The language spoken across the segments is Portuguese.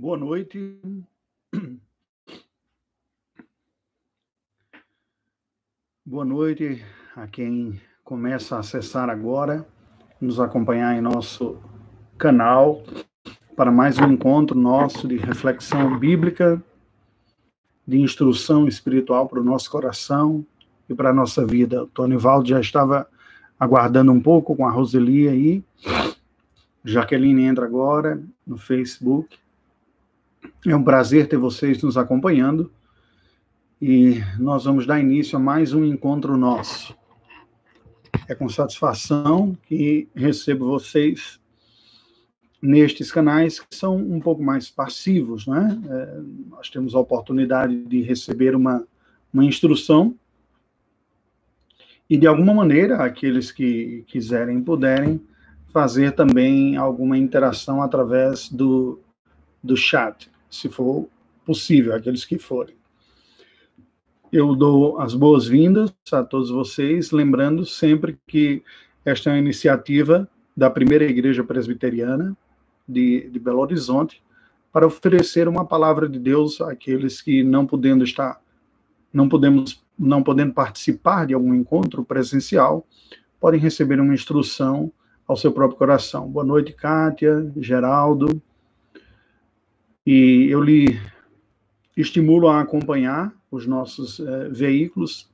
Boa noite. Boa noite a quem começa a acessar agora, nos acompanhar em nosso canal para mais um encontro nosso de reflexão bíblica, de instrução espiritual para o nosso coração e para a nossa vida. O Tony Valdo já estava aguardando um pouco com a Roseli aí. Jaqueline entra agora no Facebook. É um prazer ter vocês nos acompanhando e nós vamos dar início a mais um encontro nosso. É com satisfação que recebo vocês nestes canais que são um pouco mais passivos, né? É, nós temos a oportunidade de receber uma, uma instrução e, de alguma maneira, aqueles que quiserem puderem fazer também alguma interação através do, do chat, se for possível, aqueles que forem. Eu dou as boas-vindas a todos vocês, lembrando sempre que esta é uma iniciativa da primeira igreja presbiteriana de, de Belo Horizonte para oferecer uma palavra de Deus àqueles que não podendo estar, não podemos, não podendo participar de algum encontro presencial, podem receber uma instrução ao seu próprio coração. Boa noite, Kátia, Geraldo. E eu lhe estimulo a acompanhar os nossos é, veículos.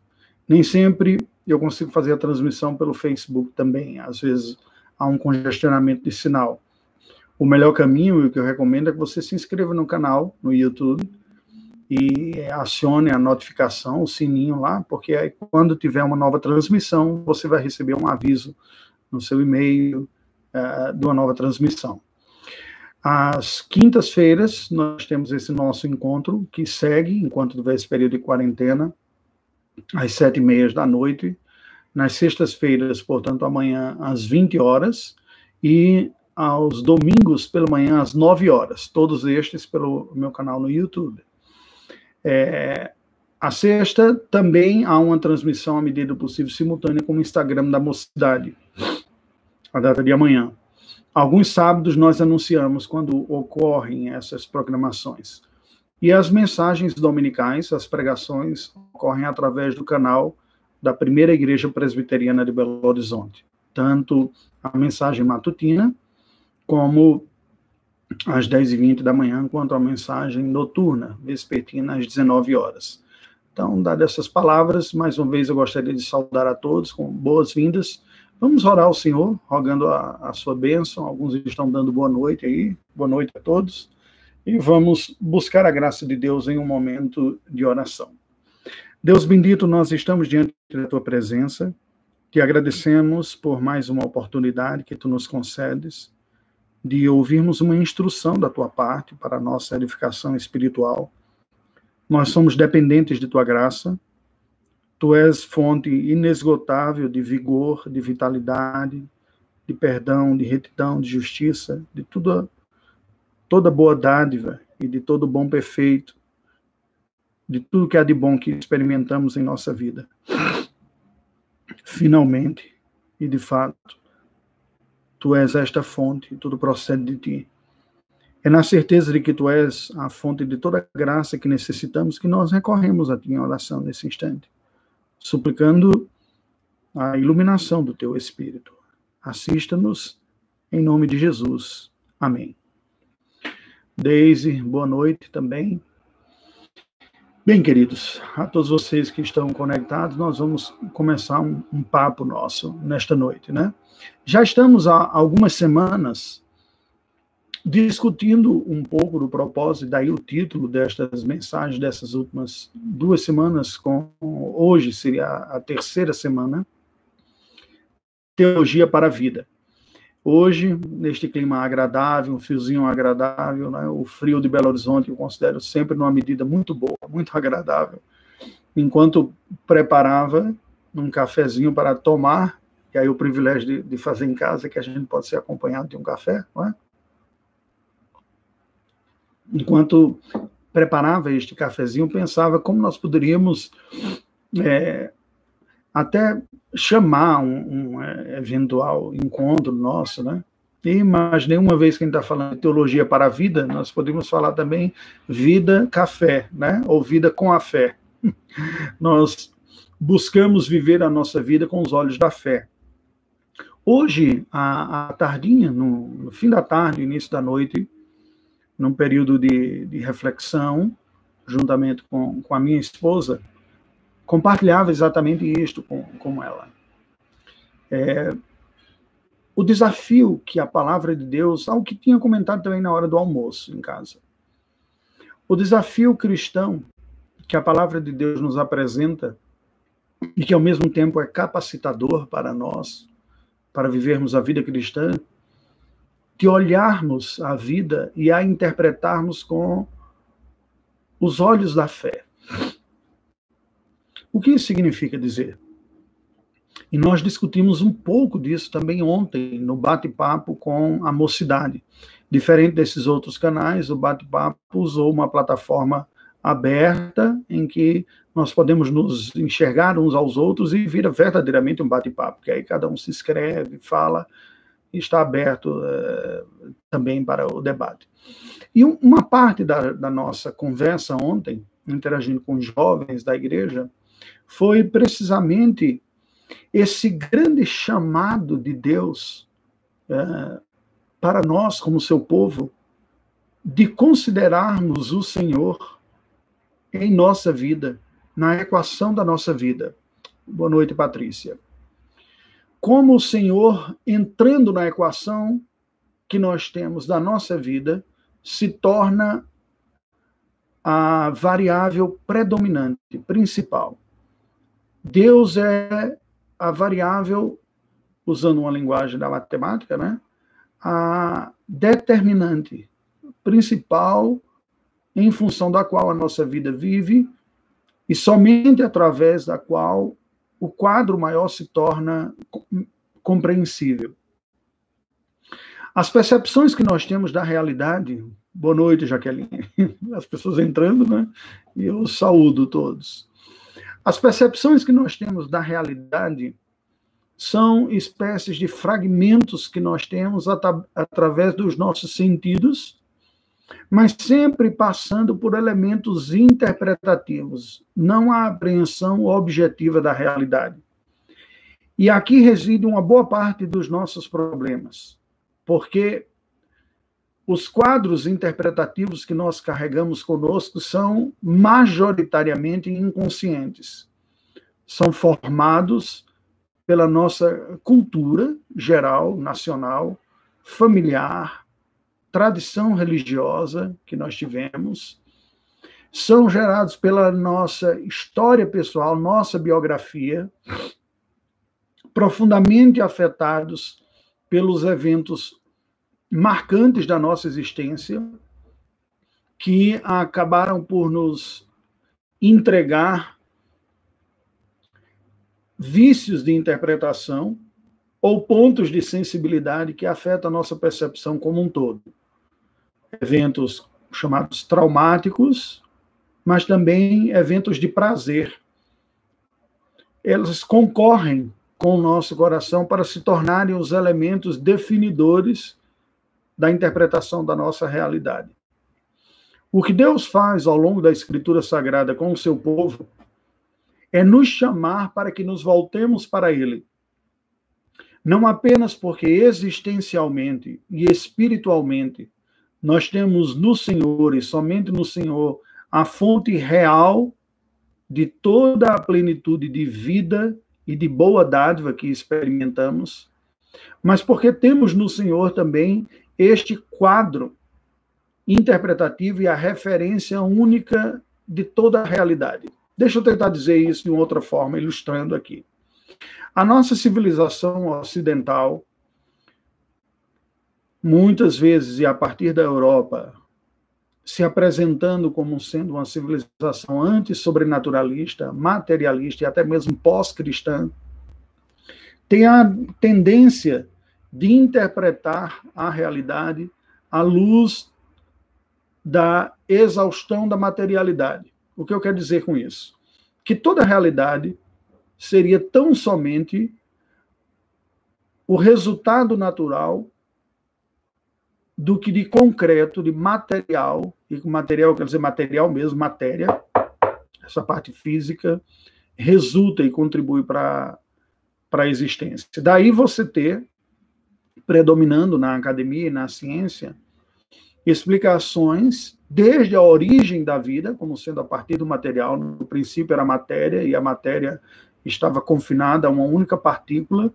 Nem sempre eu consigo fazer a transmissão pelo Facebook também, às vezes há um congestionamento de sinal. O melhor caminho, e o que eu recomendo, é que você se inscreva no canal, no YouTube, e acione a notificação, o sininho lá, porque aí, quando tiver uma nova transmissão, você vai receber um aviso no seu e-mail uh, de uma nova transmissão. Às quintas-feiras, nós temos esse nosso encontro, que segue, enquanto tiver esse período de quarentena, às sete e meia da noite. Nas sextas-feiras, portanto, amanhã, às 20 horas. E aos domingos, pela manhã, às 9 horas. Todos estes pelo meu canal no YouTube. É, a sexta, também há uma transmissão, à medida do possível, simultânea com o Instagram da Mocidade, a data de amanhã. Alguns sábados nós anunciamos quando ocorrem essas programações. E as mensagens dominicais, as pregações, ocorrem através do canal da Primeira Igreja Presbiteriana de Belo Horizonte. Tanto a mensagem matutina, como às 10h20 da manhã, quanto a mensagem noturna, vespertina, às 19 horas. Então, dadas essas palavras, mais uma vez eu gostaria de saudar a todos com boas-vindas Vamos orar ao Senhor, rogando a, a sua bênção. Alguns estão dando boa noite aí. Boa noite a todos. E vamos buscar a graça de Deus em um momento de oração. Deus bendito, nós estamos diante da tua presença. Te agradecemos por mais uma oportunidade que tu nos concedes de ouvirmos uma instrução da tua parte para a nossa edificação espiritual. Nós somos dependentes de tua graça Tu és fonte inesgotável de vigor, de vitalidade, de perdão, de retidão, de justiça, de tudo, toda boa dádiva e de todo bom perfeito, de tudo que há de bom que experimentamos em nossa vida. Finalmente, e de fato, tu és esta fonte, tudo procede de ti. É na certeza de que tu és a fonte de toda graça que necessitamos que nós recorremos a ti em oração nesse instante suplicando a iluminação do teu Espírito. Assista-nos em nome de Jesus. Amém. Deise, boa noite também. Bem, queridos, a todos vocês que estão conectados, nós vamos começar um, um papo nosso nesta noite, né? Já estamos há algumas semanas discutindo um pouco do propósito, daí o título destas mensagens dessas últimas duas semanas, com hoje seria a terceira semana, Teologia para a Vida. Hoje, neste clima agradável, um fiozinho agradável, né, o frio de Belo Horizonte eu considero sempre numa medida muito boa, muito agradável. Enquanto preparava um cafezinho para tomar, e aí o privilégio de, de fazer em casa, que a gente pode ser acompanhado de um café, não é? Enquanto preparava este cafezinho, pensava como nós poderíamos é, até chamar um, um, é, eventual encontro nosso, né? E mais nenhuma vez que a gente está falando de teologia para a vida, nós podemos falar também vida café, né? Ou vida com a fé. nós buscamos viver a nossa vida com os olhos da fé. Hoje, à, tardinha, no, no, fim da tarde, início da noite, num período de, de reflexão, juntamente com, com a minha esposa, compartilhava exatamente isto com, com ela. É, o desafio que a palavra de Deus, algo que tinha comentado também na hora do almoço em casa. O desafio cristão que a palavra de Deus nos apresenta e que ao mesmo tempo é capacitador para nós, para vivermos a vida cristã, de olharmos a vida e a interpretarmos com os olhos da fé. O que isso significa dizer? E nós discutimos um pouco disso também ontem, no bate-papo com a mocidade. Diferente desses outros canais, o bate-papo usou uma plataforma aberta em que nós podemos nos enxergar uns aos outros e vira verdadeiramente um bate-papo, que aí cada um se inscreve, fala está aberto é, também para o debate. E uma parte da, da nossa conversa ontem, interagindo com os jovens da igreja, foi precisamente esse grande chamado de Deus é, para nós, como seu povo, de considerarmos o Senhor em nossa vida, na equação da nossa vida. Boa noite, Patrícia. Como o Senhor, entrando na equação que nós temos da nossa vida, se torna a variável predominante, principal. Deus é a variável, usando uma linguagem da matemática, né? a determinante principal em função da qual a nossa vida vive e somente através da qual o quadro maior se torna compreensível. As percepções que nós temos da realidade. Boa noite, Jaqueline. As pessoas entrando, né? E eu saúdo todos. As percepções que nós temos da realidade são espécies de fragmentos que nós temos at através dos nossos sentidos mas sempre passando por elementos interpretativos, não a apreensão objetiva da realidade. E aqui reside uma boa parte dos nossos problemas, porque os quadros interpretativos que nós carregamos conosco são majoritariamente inconscientes. São formados pela nossa cultura geral, nacional, familiar, tradição religiosa que nós tivemos, são gerados pela nossa história pessoal, nossa biografia, profundamente afetados pelos eventos marcantes da nossa existência, que acabaram por nos entregar vícios de interpretação ou pontos de sensibilidade que afetam a nossa percepção como um todo eventos chamados traumáticos, mas também eventos de prazer. Eles concorrem com o nosso coração para se tornarem os elementos definidores da interpretação da nossa realidade. O que Deus faz ao longo da Escritura Sagrada com o seu povo é nos chamar para que nos voltemos para Ele. Não apenas porque existencialmente e espiritualmente nós temos no Senhor e somente no Senhor a fonte real de toda a plenitude de vida e de boa dádiva que experimentamos, mas porque temos no Senhor também este quadro interpretativo e a referência única de toda a realidade. Deixa eu tentar dizer isso de outra forma, ilustrando aqui. A nossa civilização ocidental muitas vezes, e a partir da Europa, se apresentando como sendo uma civilização anti-sobrenaturalista, materialista e até mesmo pós-cristã, tem a tendência de interpretar a realidade à luz da exaustão da materialidade. O que eu quero dizer com isso? Que toda realidade seria tão somente o resultado natural do que de concreto, de material, e material quer dizer material mesmo, matéria, essa parte física, resulta e contribui para a existência. Daí você ter, predominando na academia e na ciência, explicações desde a origem da vida, como sendo a partir do material, no princípio era matéria, e a matéria estava confinada a uma única partícula,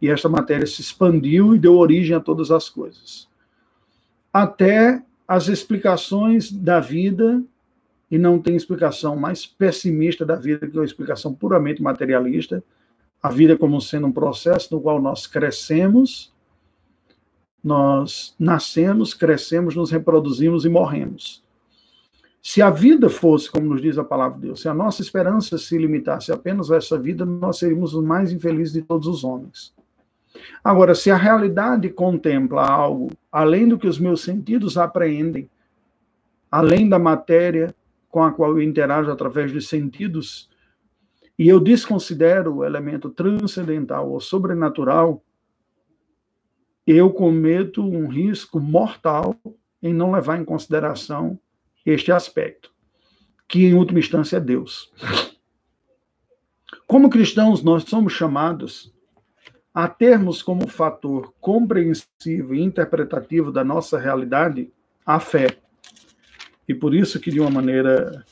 e esta matéria se expandiu e deu origem a todas as coisas. Até as explicações da vida, e não tem explicação mais pessimista da vida que uma explicação puramente materialista, a vida como sendo um processo no qual nós crescemos, nós nascemos, crescemos, nos reproduzimos e morremos. Se a vida fosse, como nos diz a palavra de Deus, se a nossa esperança se limitasse apenas a essa vida, nós seríamos os mais infelizes de todos os homens. Agora, se a realidade contempla algo além do que os meus sentidos apreendem, além da matéria com a qual eu interajo através dos sentidos, e eu desconsidero o elemento transcendental ou sobrenatural, eu cometo um risco mortal em não levar em consideração este aspecto, que em última instância é Deus. Como cristãos, nós somos chamados a termos como fator compreensivo e interpretativo da nossa realidade a fé. E por isso que, de uma maneira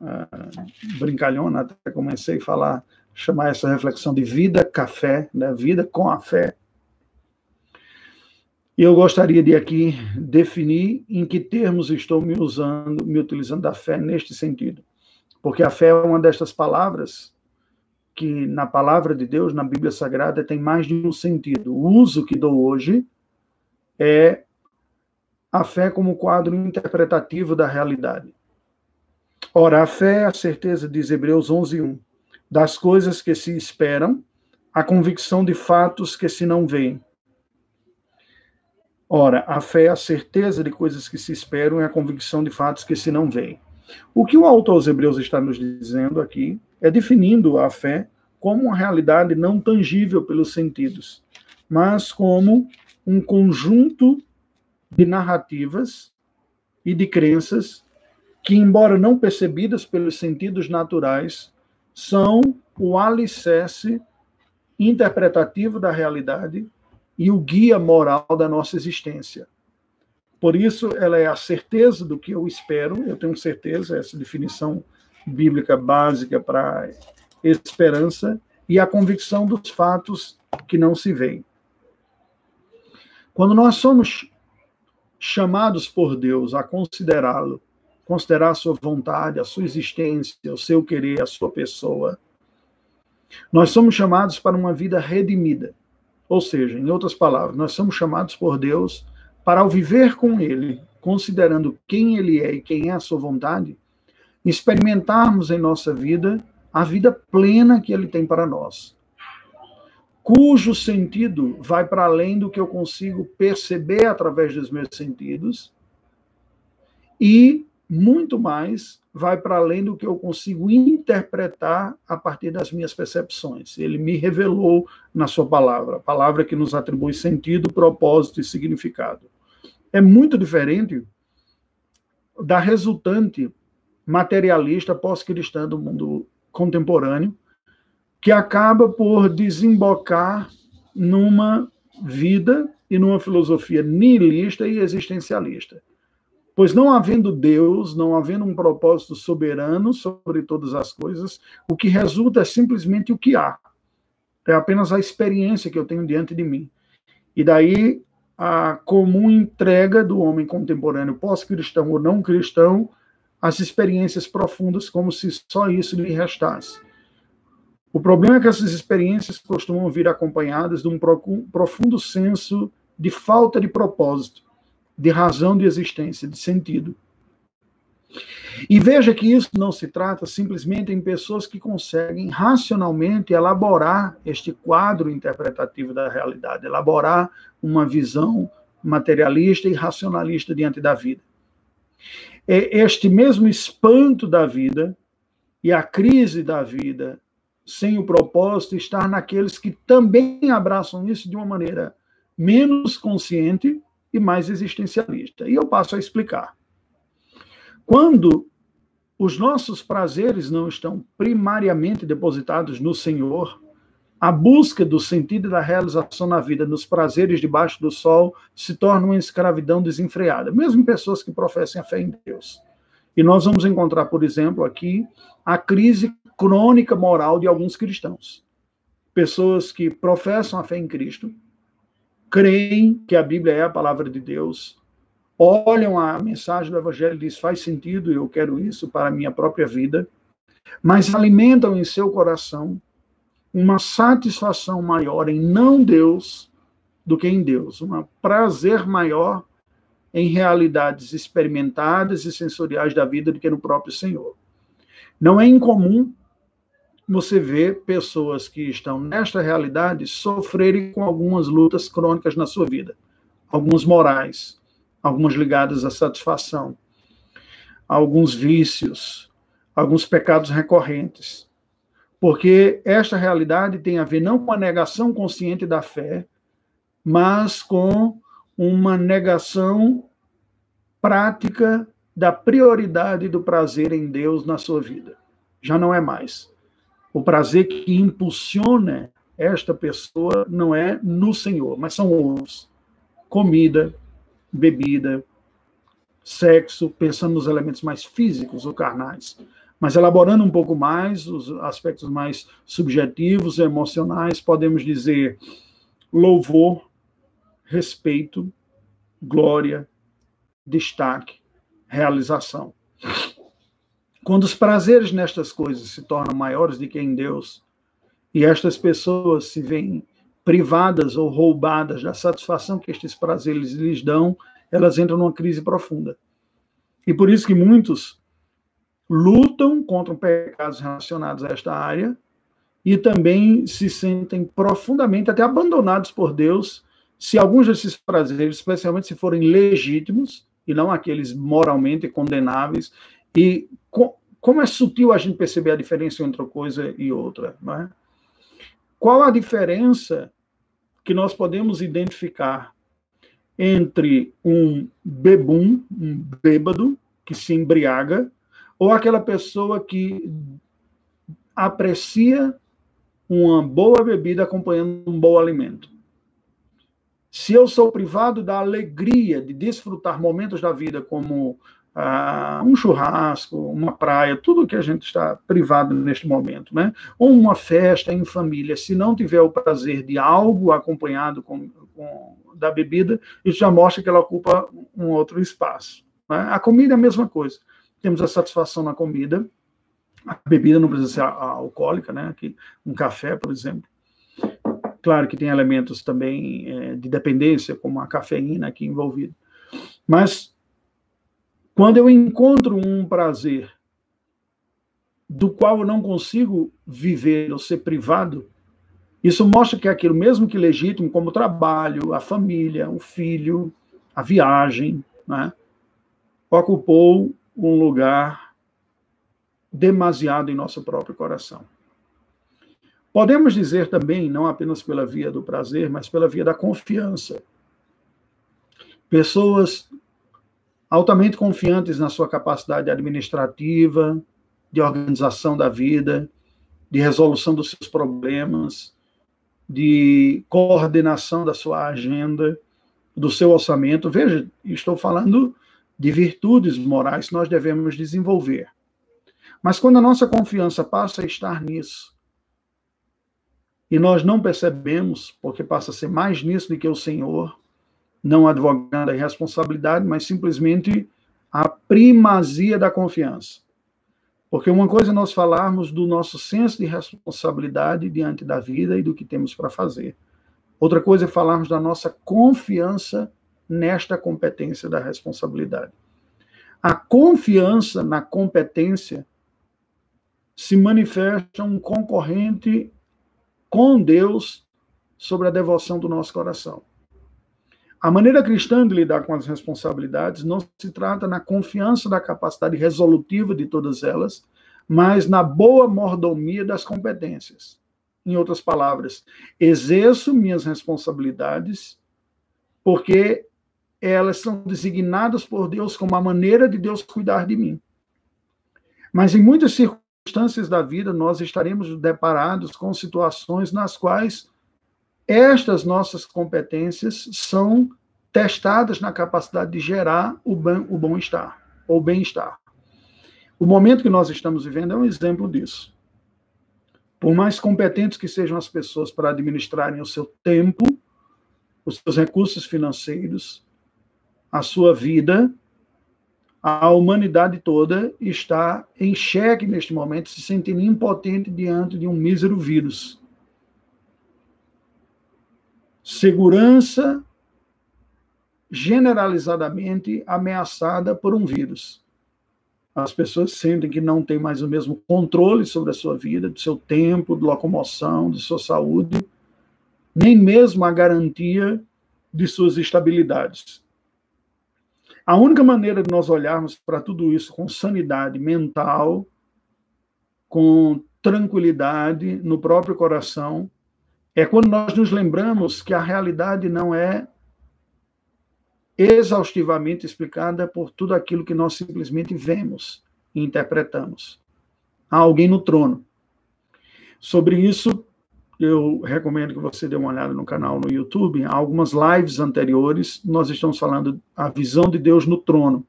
uh, brincalhona, até comecei a falar, chamar essa reflexão de vida café, né? vida com a fé. E eu gostaria de aqui definir em que termos estou me usando, me utilizando da fé neste sentido. Porque a fé é uma destas palavras que na palavra de Deus, na Bíblia Sagrada, tem mais de um sentido. O uso que dou hoje é a fé como quadro interpretativo da realidade. Ora, a fé é a certeza, diz Hebreus 11:1, das coisas que se esperam, a convicção de fatos que se não veem. Ora, a fé é a certeza de coisas que se esperam e a convicção de fatos que se não veem. O que o autor aos Hebreus está nos dizendo aqui é definindo a fé como uma realidade não tangível pelos sentidos, mas como um conjunto de narrativas e de crenças que, embora não percebidas pelos sentidos naturais, são o alicerce interpretativo da realidade e o guia moral da nossa existência. Por isso, ela é a certeza do que eu espero, eu tenho certeza, essa definição bíblica básica para esperança, e a convicção dos fatos que não se veem. Quando nós somos chamados por Deus a considerá-lo, considerar a sua vontade, a sua existência, o seu querer, a sua pessoa, nós somos chamados para uma vida redimida. Ou seja, em outras palavras, nós somos chamados por Deus para, ao viver com Ele, considerando quem Ele é e quem é a sua vontade, experimentarmos em nossa vida a vida plena que Ele tem para nós, cujo sentido vai para além do que eu consigo perceber através dos meus sentidos e muito mais vai para além do que eu consigo interpretar a partir das minhas percepções. Ele me revelou na sua palavra, a palavra que nos atribui sentido, propósito e significado. É muito diferente da resultante materialista pós-cristã do mundo contemporâneo, que acaba por desembocar numa vida e numa filosofia nihilista e existencialista. Pois não havendo Deus, não havendo um propósito soberano sobre todas as coisas, o que resulta é simplesmente o que há. É apenas a experiência que eu tenho diante de mim. E daí a comum entrega do homem contemporâneo, pós-cristão ou não cristão, às experiências profundas, como se só isso lhe restasse. O problema é que essas experiências costumam vir acompanhadas de um profundo senso de falta de propósito, de razão de existência, de sentido. E veja que isso não se trata simplesmente em pessoas que conseguem racionalmente elaborar este quadro interpretativo da realidade, elaborar uma visão materialista e racionalista diante da vida. É este mesmo espanto da vida e a crise da vida sem o propósito estar naqueles que também abraçam isso de uma maneira menos consciente, e mais existencialista. E eu passo a explicar. Quando os nossos prazeres não estão primariamente depositados no Senhor, a busca do sentido da realização na vida, nos prazeres debaixo do sol, se torna uma escravidão desenfreada, mesmo pessoas que professem a fé em Deus. E nós vamos encontrar, por exemplo, aqui a crise crônica moral de alguns cristãos. Pessoas que professam a fé em Cristo, creem que a Bíblia é a palavra de Deus, olham a mensagem do Evangelho e dizem faz sentido, eu quero isso para a minha própria vida, mas alimentam em seu coração uma satisfação maior em não Deus do que em Deus, um prazer maior em realidades experimentadas e sensoriais da vida do que no próprio Senhor. Não é incomum você ver pessoas que estão nesta realidade sofrerem com algumas lutas crônicas na sua vida, algumas morais, algumas ligadas à satisfação, alguns vícios, alguns pecados recorrentes. Porque esta realidade tem a ver não com a negação consciente da fé, mas com uma negação prática da prioridade do prazer em Deus na sua vida. Já não é mais. O prazer que impulsiona esta pessoa não é no Senhor, mas são outros. Comida, bebida, sexo, pensando nos elementos mais físicos ou carnais. Mas elaborando um pouco mais os aspectos mais subjetivos, emocionais, podemos dizer louvor, respeito, glória, destaque, realização. Quando os prazeres nestas coisas se tornam maiores do que em Deus, e estas pessoas se veem privadas ou roubadas da satisfação que estes prazeres lhes dão, elas entram numa crise profunda. E por isso que muitos lutam contra pecados relacionados a esta área e também se sentem profundamente até abandonados por Deus se alguns desses prazeres, especialmente se forem legítimos e não aqueles moralmente condenáveis, e co como é sutil a gente perceber a diferença entre uma coisa e outra, não é? Qual a diferença que nós podemos identificar entre um bebum, um bêbado que se embriaga, ou aquela pessoa que aprecia uma boa bebida acompanhando um bom alimento? Se eu sou privado da alegria de desfrutar momentos da vida como ah, um churrasco, uma praia, tudo que a gente está privado neste momento, né? Ou uma festa em família, se não tiver o prazer de algo acompanhado com, com da bebida, isso já mostra que ela ocupa um outro espaço. Né? A comida é a mesma coisa. Temos a satisfação na comida, a bebida não precisa ser alcoólica, né? Aqui, um café, por exemplo. Claro que tem elementos também é, de dependência, como a cafeína aqui envolvida. Mas, quando eu encontro um prazer do qual eu não consigo viver ou ser privado, isso mostra que é aquilo, mesmo que legítimo, como o trabalho, a família, o filho, a viagem, né, ocupou um lugar demasiado em nosso próprio coração. Podemos dizer também, não apenas pela via do prazer, mas pela via da confiança. Pessoas altamente confiantes na sua capacidade administrativa, de organização da vida, de resolução dos seus problemas, de coordenação da sua agenda, do seu orçamento. Veja, estou falando de virtudes morais nós devemos desenvolver. Mas quando a nossa confiança passa a estar nisso, e nós não percebemos, porque passa a ser mais nisso do que o Senhor, não advogando a irresponsabilidade, mas simplesmente a primazia da confiança. Porque uma coisa é nós falarmos do nosso senso de responsabilidade diante da vida e do que temos para fazer. Outra coisa é falarmos da nossa confiança nesta competência da responsabilidade. A confiança na competência se manifesta um concorrente com Deus sobre a devoção do nosso coração. A maneira cristã de lidar com as responsabilidades não se trata na confiança da capacidade resolutiva de todas elas, mas na boa mordomia das competências. Em outras palavras, exerço minhas responsabilidades porque elas são designadas por Deus como a maneira de Deus cuidar de mim. Mas em muitas circunstâncias da vida, nós estaremos deparados com situações nas quais estas nossas competências são testadas na capacidade de gerar o bom-estar ou bem-estar. O momento que nós estamos vivendo é um exemplo disso. Por mais competentes que sejam as pessoas para administrarem o seu tempo, os seus recursos financeiros, a sua vida, a humanidade toda está em xeque neste momento, se sentindo impotente diante de um mísero vírus. Segurança generalizadamente ameaçada por um vírus. As pessoas sentem que não têm mais o mesmo controle sobre a sua vida, do seu tempo, de locomoção, de sua saúde, nem mesmo a garantia de suas estabilidades. A única maneira de nós olharmos para tudo isso com sanidade mental, com tranquilidade no próprio coração, é quando nós nos lembramos que a realidade não é exaustivamente explicada por tudo aquilo que nós simplesmente vemos e interpretamos. Há alguém no trono. Sobre isso, eu recomendo que você dê uma olhada no canal no YouTube. Há algumas lives anteriores, nós estamos falando a visão de Deus no trono.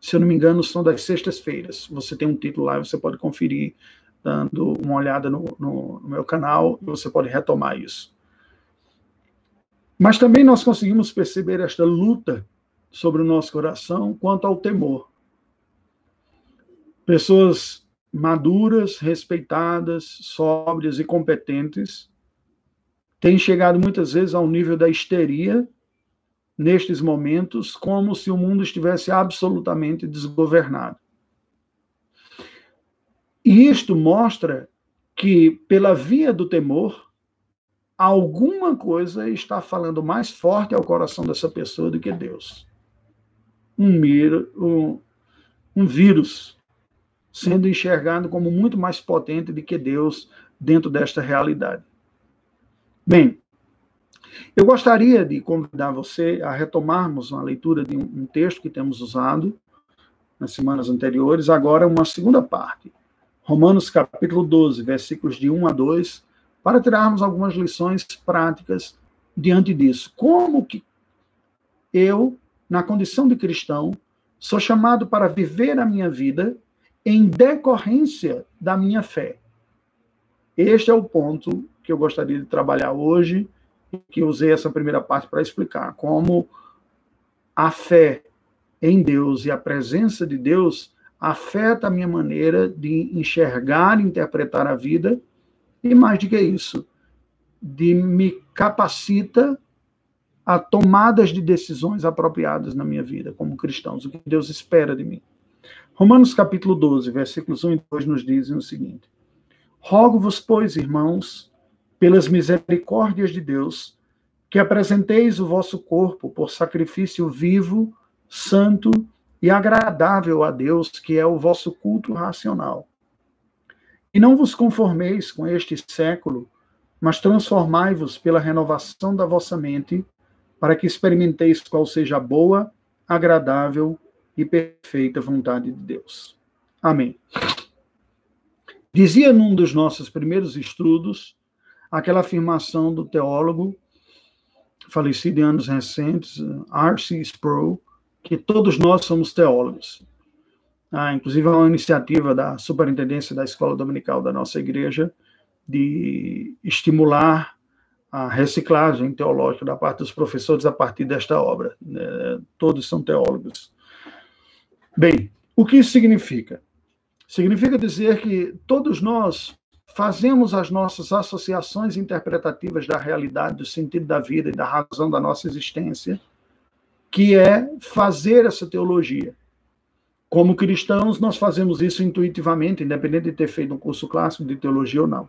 Se eu não me engano, são das sextas-feiras. Você tem um título lá, você pode conferir, dando uma olhada no, no, no meu canal, e você pode retomar isso. Mas também nós conseguimos perceber esta luta sobre o nosso coração quanto ao temor. Pessoas maduras, respeitadas, sóbrias e competentes têm chegado muitas vezes ao nível da histeria nestes momentos, como se o mundo estivesse absolutamente desgovernado. E isto mostra que, pela via do temor, alguma coisa está falando mais forte ao coração dessa pessoa do que Deus. Um, um, um vírus sendo enxergado como muito mais potente do que Deus dentro desta realidade. Bem, eu gostaria de convidar você a retomarmos uma leitura de um texto que temos usado nas semanas anteriores, agora uma segunda parte. Romanos capítulo 12, versículos de 1 a 2, para tirarmos algumas lições práticas diante disso. Como que eu, na condição de cristão, sou chamado para viver a minha vida em decorrência da minha fé? Este é o ponto que eu gostaria de trabalhar hoje, que usei essa primeira parte para explicar como a fé em Deus e a presença de Deus afeta a minha maneira de enxergar interpretar a vida e mais do que isso, de me capacita a tomadas de decisões apropriadas na minha vida como cristãos, o que Deus espera de mim. Romanos capítulo 12, versículos 1 e 2 nos dizem o seguinte: Rogo-vos, pois, irmãos, pelas misericórdias de Deus, que apresenteis o vosso corpo por sacrifício vivo, santo e agradável a Deus, que é o vosso culto racional. E não vos conformeis com este século, mas transformai-vos pela renovação da vossa mente, para que experimenteis qual seja a boa, agradável e perfeita vontade de Deus. Amém. Dizia num dos nossos primeiros estudos aquela afirmação do teólogo falecido em anos recentes, R.C. Sproul, que todos nós somos teólogos. Ah, inclusive, é uma iniciativa da Superintendência da Escola Dominical da nossa igreja de estimular a reciclagem teológica da parte dos professores a partir desta obra. Né? Todos são teólogos. Bem, o que isso significa? Significa dizer que todos nós fazemos as nossas associações interpretativas da realidade, do sentido da vida e da razão da nossa existência, que é fazer essa teologia. Como cristãos, nós fazemos isso intuitivamente, independente de ter feito um curso clássico de teologia ou não.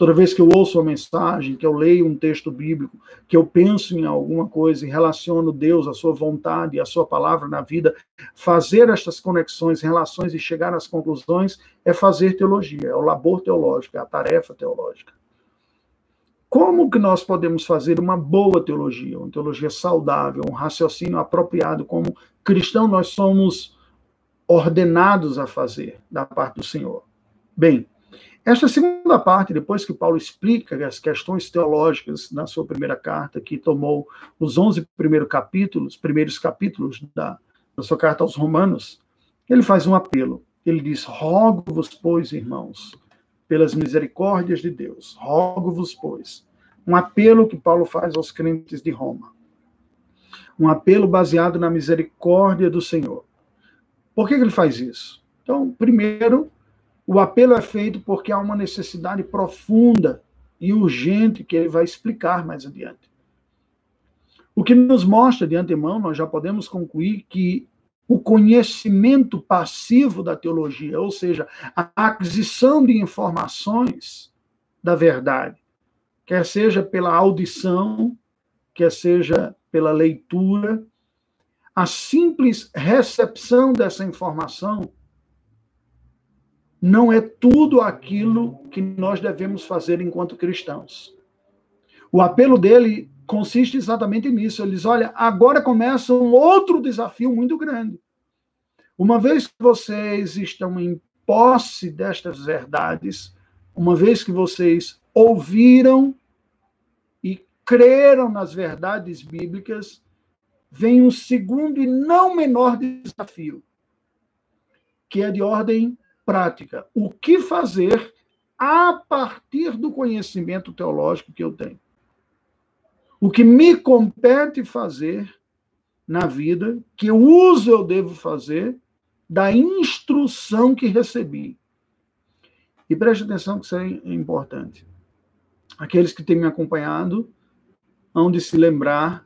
Toda vez que eu ouço uma mensagem, que eu leio um texto bíblico, que eu penso em alguma coisa e relaciono Deus, a sua vontade, a sua palavra na vida, fazer estas conexões, relações e chegar às conclusões é fazer teologia, é o labor teológico, é a tarefa teológica. como que nós podemos fazer uma boa teologia, uma teologia saudável, um raciocínio apropriado como cristão nós somos ordenados a fazer da parte do Senhor? Bem, esta segunda parte, depois que Paulo explica as questões teológicas na sua primeira carta, que tomou os 11 primeiros capítulos, primeiros capítulos da, da sua carta aos Romanos, ele faz um apelo. Ele diz: Rogo-vos, pois, irmãos, pelas misericórdias de Deus. Rogo-vos, pois. Um apelo que Paulo faz aos crentes de Roma. Um apelo baseado na misericórdia do Senhor. Por que, que ele faz isso? Então, primeiro, o apelo é feito porque há uma necessidade profunda e urgente que ele vai explicar mais adiante. O que nos mostra de antemão, nós já podemos concluir que o conhecimento passivo da teologia, ou seja, a aquisição de informações da verdade, quer seja pela audição, quer seja pela leitura, a simples recepção dessa informação não é tudo aquilo que nós devemos fazer enquanto cristãos. O apelo dele consiste exatamente nisso. Ele diz: olha, agora começa um outro desafio muito grande. Uma vez que vocês estão em posse destas verdades, uma vez que vocês ouviram e creram nas verdades bíblicas, vem um segundo e não menor desafio, que é de ordem prática. O que fazer a partir do conhecimento teológico que eu tenho? o que me compete fazer na vida, que uso eu devo fazer da instrução que recebi. E preste atenção que isso é importante. Aqueles que têm me acompanhado hão de se lembrar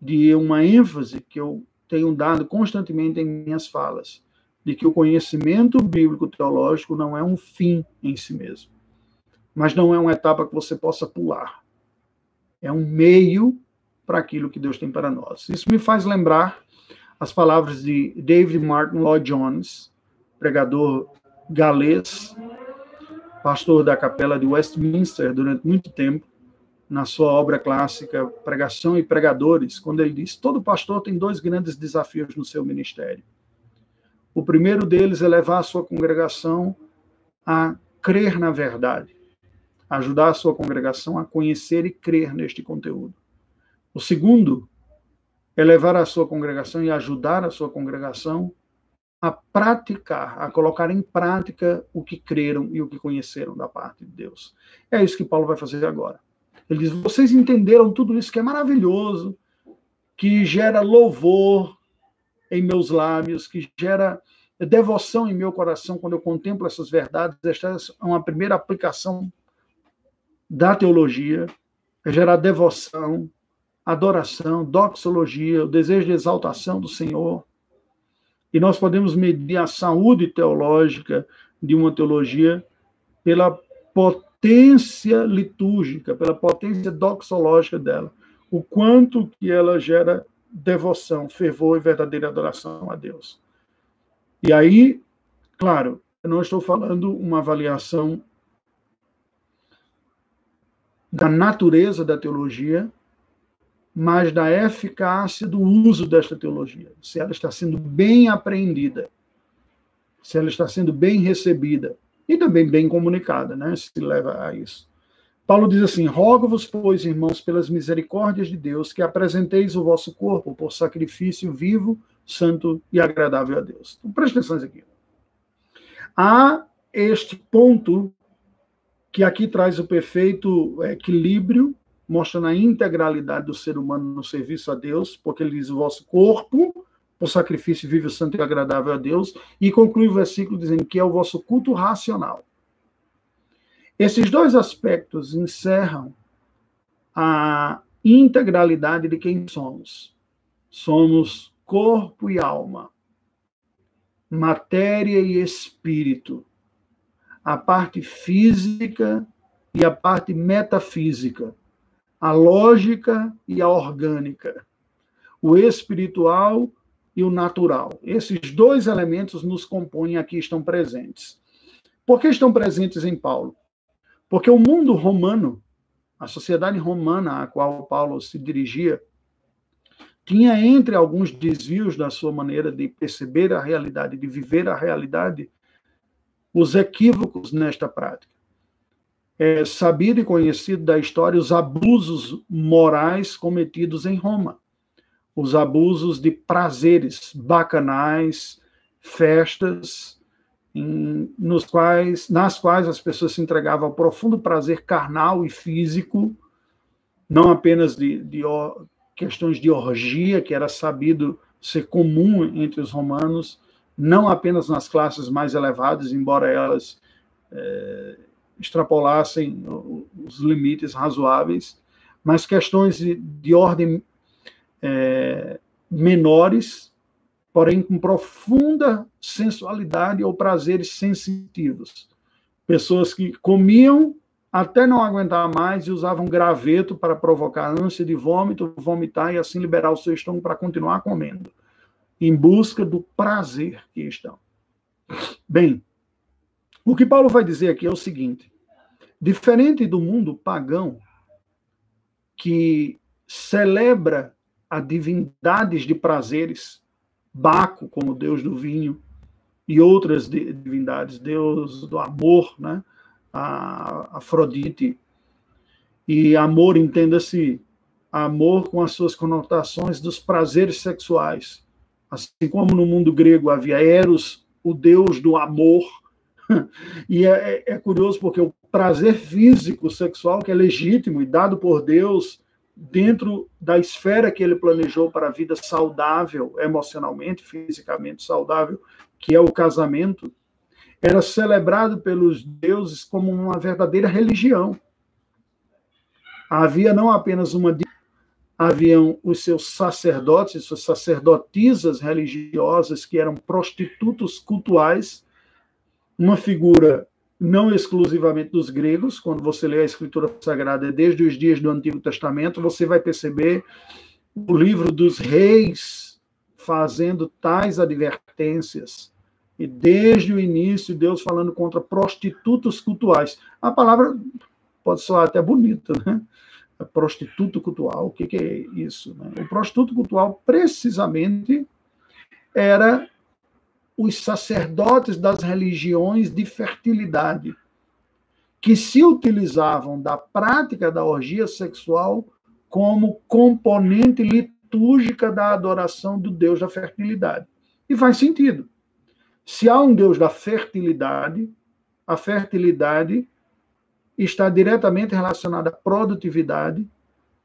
de uma ênfase que eu tenho dado constantemente em minhas falas, de que o conhecimento bíblico teológico não é um fim em si mesmo, mas não é uma etapa que você possa pular é um meio para aquilo que Deus tem para nós. Isso me faz lembrar as palavras de David Martin Lloyd Jones, pregador galês, pastor da capela de Westminster durante muito tempo, na sua obra clássica Pregação e Pregadores, quando ele diz: todo pastor tem dois grandes desafios no seu ministério. O primeiro deles é levar a sua congregação a crer na verdade ajudar a sua congregação a conhecer e crer neste conteúdo. O segundo é levar a sua congregação e ajudar a sua congregação a praticar, a colocar em prática o que creram e o que conheceram da parte de Deus. É isso que Paulo vai fazer agora. Ele diz: vocês entenderam tudo isso que é maravilhoso, que gera louvor em meus lábios, que gera devoção em meu coração quando eu contemplo essas verdades. Esta é uma primeira aplicação da teologia, é gerar devoção, adoração, doxologia, o desejo de exaltação do Senhor. E nós podemos medir a saúde teológica de uma teologia pela potência litúrgica, pela potência doxológica dela, o quanto que ela gera devoção, fervor e verdadeira adoração a Deus. E aí, claro, eu não estou falando uma avaliação da natureza da teologia, mas da eficácia do uso desta teologia. Se ela está sendo bem apreendida, se ela está sendo bem recebida e também bem comunicada, né? Se leva a isso. Paulo diz assim: Rogo-vos, pois, irmãos, pelas misericórdias de Deus, que apresenteis o vosso corpo por sacrifício vivo, santo e agradável a Deus. Então, preste atenção aqui. Há este ponto que aqui traz o perfeito equilíbrio, mostrando a integralidade do ser humano no serviço a Deus, porque ele diz o vosso corpo, por sacrifício vivo, santo e agradável a Deus, e conclui o versículo dizendo que é o vosso culto racional. Esses dois aspectos encerram a integralidade de quem somos. Somos corpo e alma, matéria e espírito a parte física e a parte metafísica, a lógica e a orgânica, o espiritual e o natural. Esses dois elementos nos compõem aqui, estão presentes. Por que estão presentes em Paulo? Porque o mundo romano a sociedade romana a qual Paulo se dirigia, tinha entre alguns desvios da sua maneira de perceber a realidade, de viver a realidade, os equívocos nesta prática. É sabido e conhecido da história os abusos morais cometidos em Roma, os abusos de prazeres bacanais, festas, em, nos quais, nas quais as pessoas se entregavam ao profundo prazer carnal e físico, não apenas de, de questões de orgia, que era sabido ser comum entre os romanos, não apenas nas classes mais elevadas, embora elas é, extrapolassem os limites razoáveis, mas questões de, de ordem é, menores, porém com profunda sensualidade ou prazeres sensitivos. Pessoas que comiam até não aguentar mais e usavam graveto para provocar ânsia de vômito, vomitar e assim liberar o seu estômago para continuar comendo, em busca do prazer que estão. Bem, o que Paulo vai dizer aqui é o seguinte: diferente do mundo pagão, que celebra a divindades de prazeres, Baco como deus do vinho e outras divindades, deus do amor, né? A Afrodite. E amor, entenda-se, amor com as suas conotações dos prazeres sexuais. Assim como no mundo grego havia Eros, o deus do amor. E é, é curioso porque o prazer físico, sexual, que é legítimo e dado por Deus, dentro da esfera que ele planejou para a vida saudável, emocionalmente, fisicamente saudável, que é o casamento, era celebrado pelos deuses como uma verdadeira religião. Havia não apenas uma haviam os seus sacerdotes, suas sacerdotisas religiosas que eram prostitutos cultuais, uma figura não exclusivamente dos gregos, quando você lê a Escritura Sagrada desde os dias do Antigo Testamento, você vai perceber o livro dos reis fazendo tais advertências. E desde o início, Deus falando contra prostitutos cultuais. A palavra pode soar até bonita, né? Prostituto cultual, o que, que é isso? Né? O prostituto cultual, precisamente, era os sacerdotes das religiões de fertilidade, que se utilizavam da prática da orgia sexual como componente litúrgica da adoração do Deus da fertilidade. E faz sentido. Se há um Deus da fertilidade, a fertilidade está diretamente relacionada à produtividade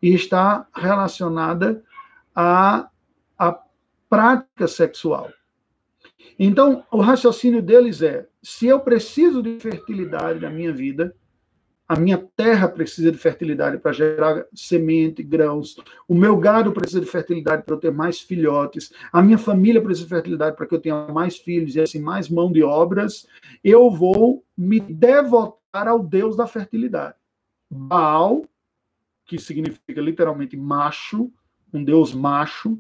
e está relacionada à, à prática sexual. Então, o raciocínio deles é: se eu preciso de fertilidade na minha vida, a minha terra precisa de fertilidade para gerar semente, grãos, o meu gado precisa de fertilidade para eu ter mais filhotes, a minha família precisa de fertilidade para que eu tenha mais filhos e assim mais mão de obras, eu vou me devotar ao Deus da fertilidade. Baal, que significa literalmente macho, um deus macho,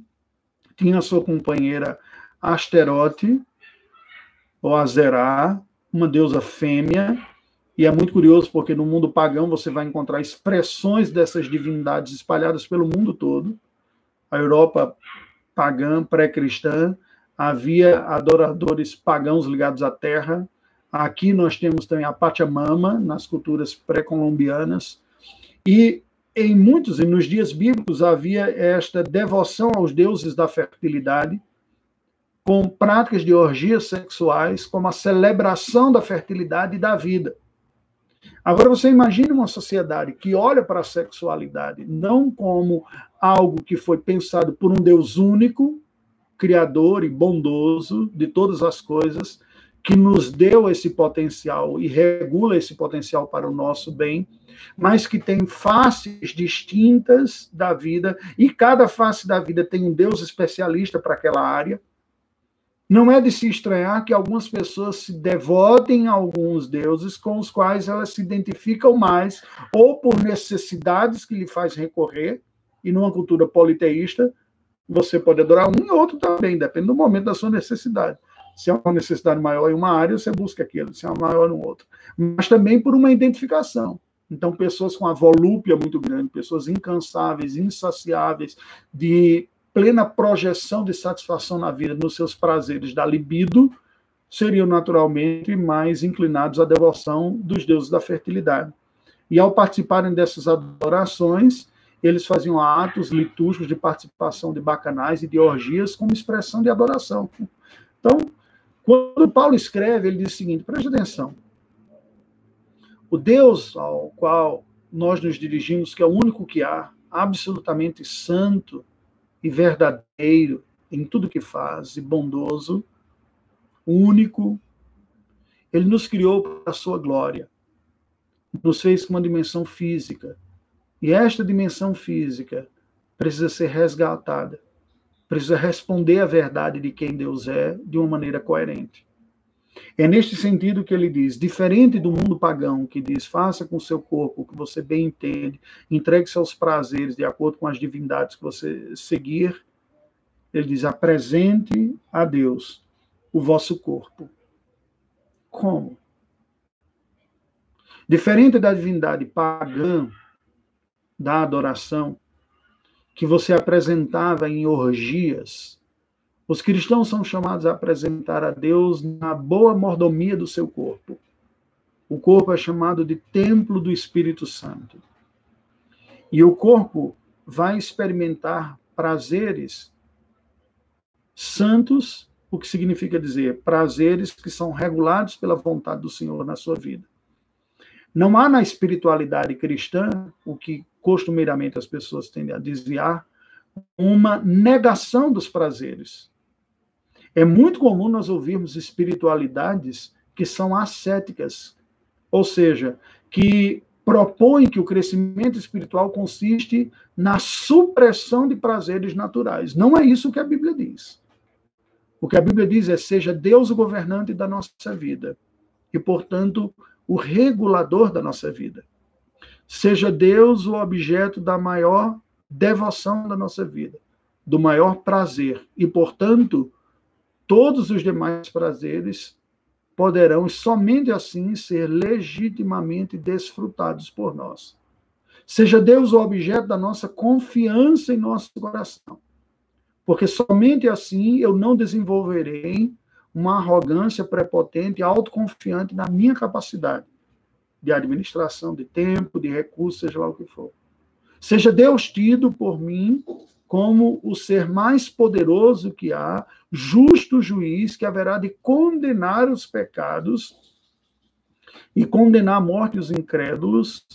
tinha sua companheira Asterote, ou Azerá, uma deusa fêmea, e é muito curioso porque no mundo pagão você vai encontrar expressões dessas divindades espalhadas pelo mundo todo. A Europa pagã, pré-cristã, havia adoradores pagãos ligados à terra. Aqui nós temos também a Pachamama, nas culturas pré-colombianas. E em muitos, e nos dias bíblicos, havia esta devoção aos deuses da fertilidade, com práticas de orgias sexuais como a celebração da fertilidade e da vida. Agora você imagine uma sociedade que olha para a sexualidade não como algo que foi pensado por um Deus único, criador e bondoso de todas as coisas, que nos deu esse potencial e regula esse potencial para o nosso bem, mas que tem faces distintas da vida e cada face da vida tem um Deus especialista para aquela área. Não é de se estranhar que algumas pessoas se devotem a alguns deuses com os quais elas se identificam mais, ou por necessidades que lhe faz recorrer, e numa cultura politeísta, você pode adorar um e outro também, depende do momento da sua necessidade. Se é uma necessidade maior em uma área, você busca aquilo, se é maior no outro. Mas também por uma identificação. Então, pessoas com a volúpia muito grande, pessoas incansáveis, insaciáveis, de plena projeção de satisfação na vida, nos seus prazeres da libido, seriam naturalmente mais inclinados à devoção dos deuses da fertilidade. E ao participarem dessas adorações, eles faziam atos litúrgicos de participação de bacanais e de orgias como expressão de adoração. Então, quando Paulo escreve, ele diz o seguinte: preste atenção. O Deus ao qual nós nos dirigimos, que é o único que há, absolutamente santo e verdadeiro em tudo que faz, e bondoso, único, ele nos criou para a sua glória. Nos fez com uma dimensão física. E esta dimensão física precisa ser resgatada precisa responder à verdade de quem Deus é de uma maneira coerente. É neste sentido que ele diz: diferente do mundo pagão, que diz, faça com seu corpo o que você bem entende, entregue seus prazeres de acordo com as divindades que você seguir, ele diz: apresente a Deus o vosso corpo. Como? Diferente da divindade pagã, da adoração, que você apresentava em orgias. Os cristãos são chamados a apresentar a Deus na boa mordomia do seu corpo. O corpo é chamado de templo do Espírito Santo. E o corpo vai experimentar prazeres santos, o que significa dizer prazeres que são regulados pela vontade do Senhor na sua vida. Não há na espiritualidade cristã, o que costumeiramente as pessoas tendem a desviar, uma negação dos prazeres. É muito comum nós ouvirmos espiritualidades que são ascéticas, ou seja, que propõem que o crescimento espiritual consiste na supressão de prazeres naturais. Não é isso que a Bíblia diz. O que a Bíblia diz é: seja Deus o governante da nossa vida e, portanto, o regulador da nossa vida. Seja Deus o objeto da maior devoção da nossa vida, do maior prazer. E, portanto, todos os demais prazeres poderão somente assim ser legitimamente desfrutados por nós. Seja Deus o objeto da nossa confiança em nosso coração. Porque somente assim eu não desenvolverei uma arrogância prepotente e autoconfiante na minha capacidade de administração de tempo, de recursos, seja lá o que for. Seja Deus tido por mim como o ser mais poderoso que há, justo juiz que haverá de condenar os pecados e condenar a morte os incrédulos,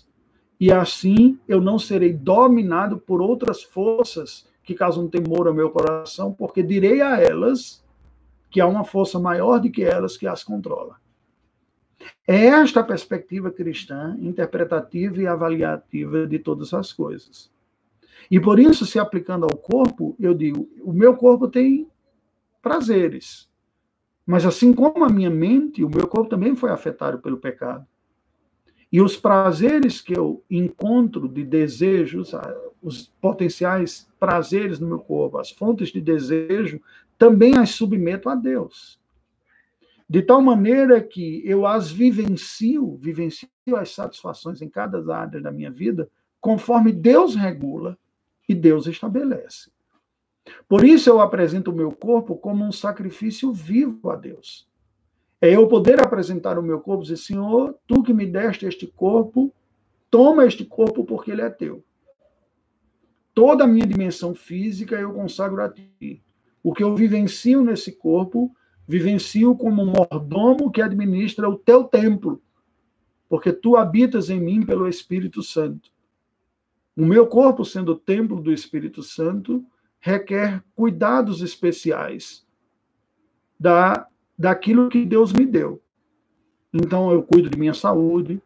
e assim eu não serei dominado por outras forças que causam temor ao meu coração, porque direi a elas que há uma força maior do que elas que as controla. É esta a perspectiva cristã, interpretativa e avaliativa de todas as coisas. E por isso, se aplicando ao corpo, eu digo: o meu corpo tem prazeres. Mas assim como a minha mente, o meu corpo também foi afetado pelo pecado. E os prazeres que eu encontro de desejos, os potenciais prazeres no meu corpo, as fontes de desejo, também as submeto a Deus. De tal maneira que eu as vivencio, vivencio as satisfações em cada área da minha vida, conforme Deus regula e Deus estabelece. Por isso eu apresento o meu corpo como um sacrifício vivo a Deus. É eu poder apresentar o meu corpo e dizer, Senhor, tu que me deste este corpo, toma este corpo porque ele é teu. Toda a minha dimensão física eu consagro a ti. O que eu vivencio nesse corpo Vivencio como um mordomo que administra o teu templo, porque tu habitas em mim pelo Espírito Santo. O meu corpo, sendo o templo do Espírito Santo, requer cuidados especiais da, daquilo que Deus me deu. Então, eu cuido de minha saúde,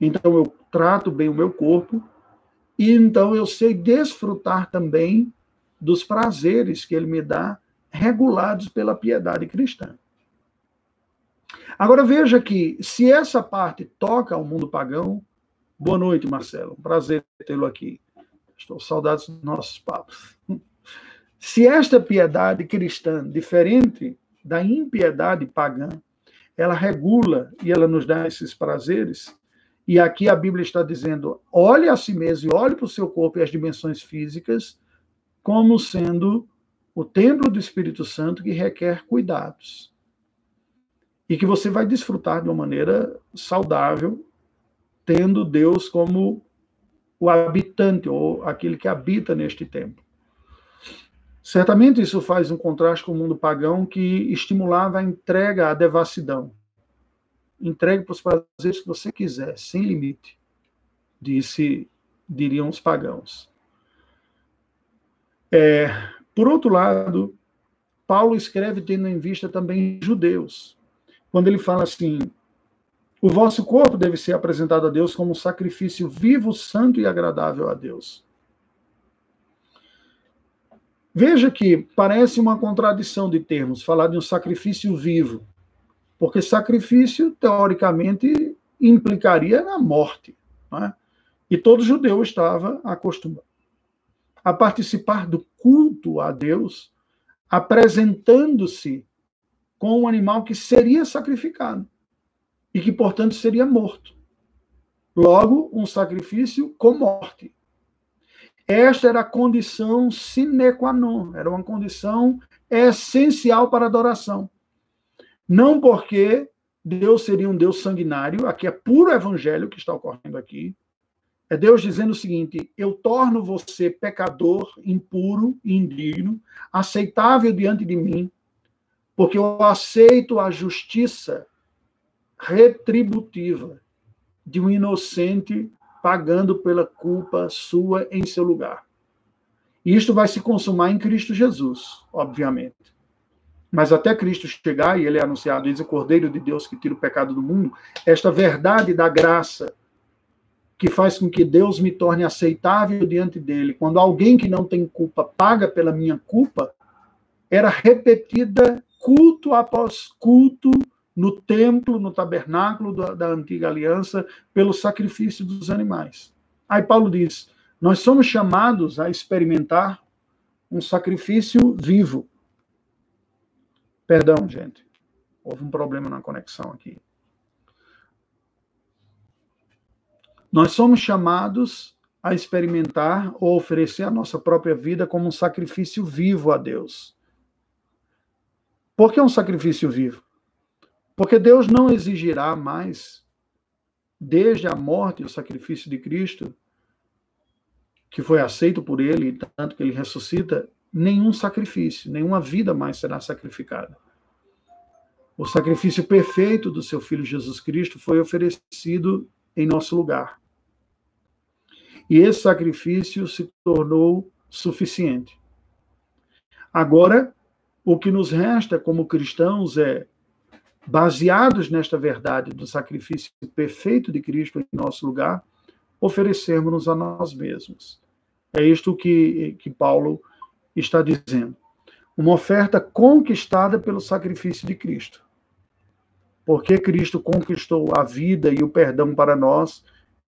então, eu trato bem o meu corpo, e então eu sei desfrutar também dos prazeres que Ele me dá regulados pela piedade cristã. Agora veja que, se essa parte toca ao mundo pagão, boa noite, Marcelo, um prazer tê-lo aqui. Estou saudades dos nossos papos. Se esta piedade cristã, diferente da impiedade pagã, ela regula e ela nos dá esses prazeres, E aqui a Bíblia está dizendo: olhe a si mesmo e olhe para o seu corpo e as dimensões físicas como sendo o templo do Espírito Santo que requer cuidados. E que você vai desfrutar de uma maneira saudável, tendo Deus como o habitante ou aquele que habita neste templo. Certamente isso faz um contraste com o mundo pagão que estimulava a entrega à devassidão. Entregue para os prazeres que você quiser, sem limite, disse, diriam os pagãos. É, por outro lado, Paulo escreve tendo em vista também judeus, quando ele fala assim: o vosso corpo deve ser apresentado a Deus como um sacrifício vivo, santo e agradável a Deus. Veja que parece uma contradição de termos falar de um sacrifício vivo, porque sacrifício, teoricamente, implicaria na morte. É? E todo judeu estava acostumado a participar do culto a Deus, apresentando-se com um animal que seria sacrificado e que, portanto, seria morto. Logo, um sacrifício com morte. Esta era a condição sine qua non, era uma condição essencial para a adoração. Não porque Deus seria um Deus sanguinário, aqui é puro evangelho que está ocorrendo aqui. É Deus dizendo o seguinte: eu torno você pecador, impuro indigno, aceitável diante de mim, porque eu aceito a justiça retributiva de um inocente pagando pela culpa sua em seu lugar. E isto vai se consumar em Cristo Jesus, obviamente. Mas até Cristo chegar, e ele é anunciado, diz o Cordeiro de Deus que tira o pecado do mundo, esta verdade da graça, que faz com que Deus me torne aceitável diante dele, quando alguém que não tem culpa paga pela minha culpa, era repetida culto após culto no templo, no tabernáculo da, da antiga aliança, pelo sacrifício dos animais. Aí Paulo diz: nós somos chamados a experimentar um sacrifício vivo. Perdão, gente. Houve um problema na conexão aqui. Nós somos chamados a experimentar ou oferecer a nossa própria vida como um sacrifício vivo a Deus. Por que um sacrifício vivo? Porque Deus não exigirá mais, desde a morte e o sacrifício de Cristo, que foi aceito por ele, tanto que ele ressuscita, nenhum sacrifício, nenhuma vida mais será sacrificada. O sacrifício perfeito do seu filho Jesus Cristo foi oferecido em nosso lugar. E esse sacrifício se tornou suficiente. Agora, o que nos resta como cristãos é baseados nesta verdade do sacrifício perfeito de Cristo em nosso lugar, oferecermos-nos a nós mesmos. É isto que, que Paulo está dizendo. Uma oferta conquistada pelo sacrifício de Cristo. Porque Cristo conquistou a vida e o perdão para nós,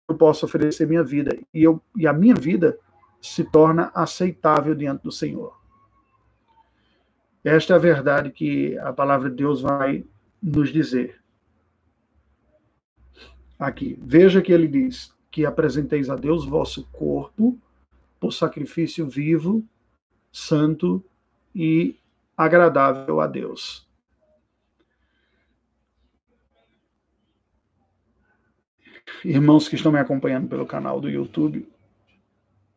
eu posso oferecer minha vida. E, eu, e a minha vida se torna aceitável diante do Senhor. Esta é a verdade que a palavra de Deus vai nos dizer. Aqui, veja que ele diz que apresenteis a Deus vosso corpo por sacrifício vivo, santo e agradável a Deus. Irmãos que estão me acompanhando pelo canal do YouTube,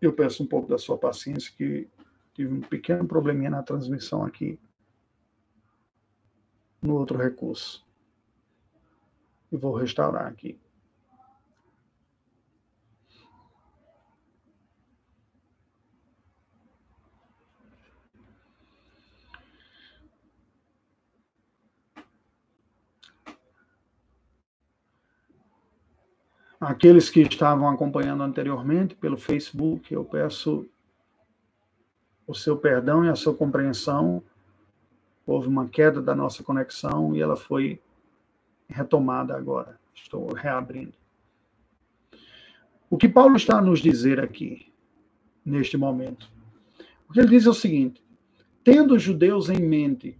eu peço um pouco da sua paciência, que tive um pequeno probleminha na transmissão aqui no outro recurso. E vou restaurar aqui. Aqueles que estavam acompanhando anteriormente pelo Facebook, eu peço o seu perdão e a sua compreensão houve uma queda da nossa conexão e ela foi retomada agora. Estou reabrindo. O que Paulo está a nos dizer aqui, neste momento? O que ele diz é o seguinte: tendo os judeus em mente